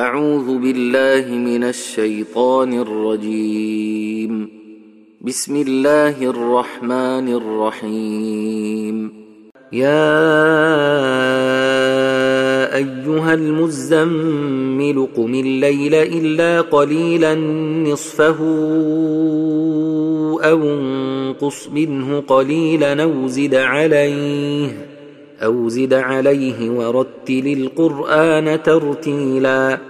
أعوذ بالله من الشيطان الرجيم. بسم الله الرحمن الرحيم. يا أيها المزمل قم الليل إلا قليلا نصفه أو انقص منه قليلا أو زد عليه أو زد عليه ورتل القرآن ترتيلا.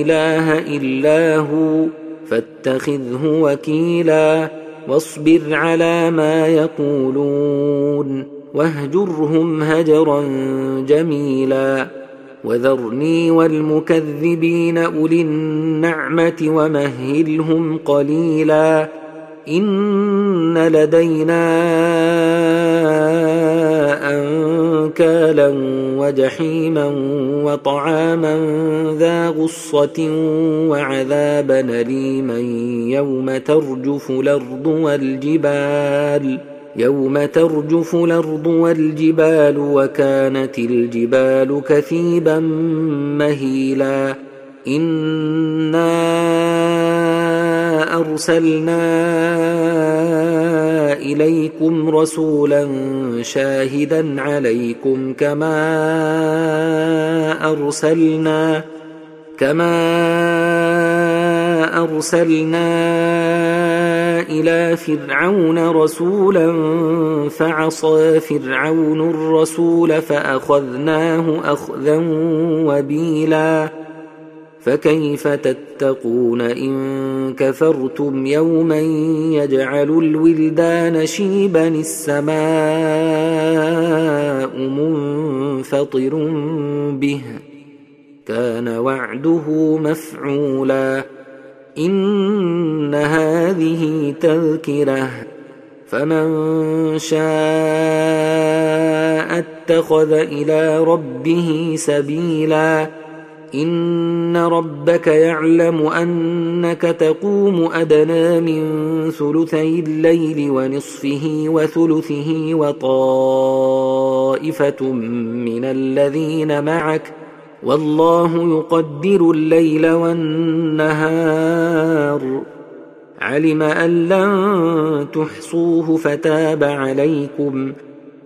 إله إلا هو فاتخذه وكيلا واصبر على ما يقولون واهجرهم هجرا جميلا. وذرني والمكذبين أولي النعمة ومهلهم قليلا. إن لدينا أنكالا وجحيما وطعاما ذا غصة وعذابا أليما يوم ترجف الأرض والجبال يوم ترجف الأرض والجبال وكانت الجبال كثيبا مهيلا إنا أرسلنا إليكم رسولا شاهدا عليكم كما أرسلنا كما أرسلنا إلى فرعون رسولا فعصى فرعون الرسول فأخذناه أخذا وبيلا فكيف تتقون إن كفرتم يوما يجعل الولدان شيبا السماء منفطر به كان وعده مفعولا إن هذه تذكرة فمن شاء اتخذ إلى ربه سبيلا ان ربك يعلم انك تقوم ادنى من ثلثي الليل ونصفه وثلثه وطائفه من الذين معك والله يقدر الليل والنهار علم ان لن تحصوه فتاب عليكم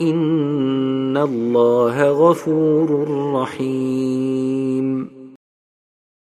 ان الله غفور رحيم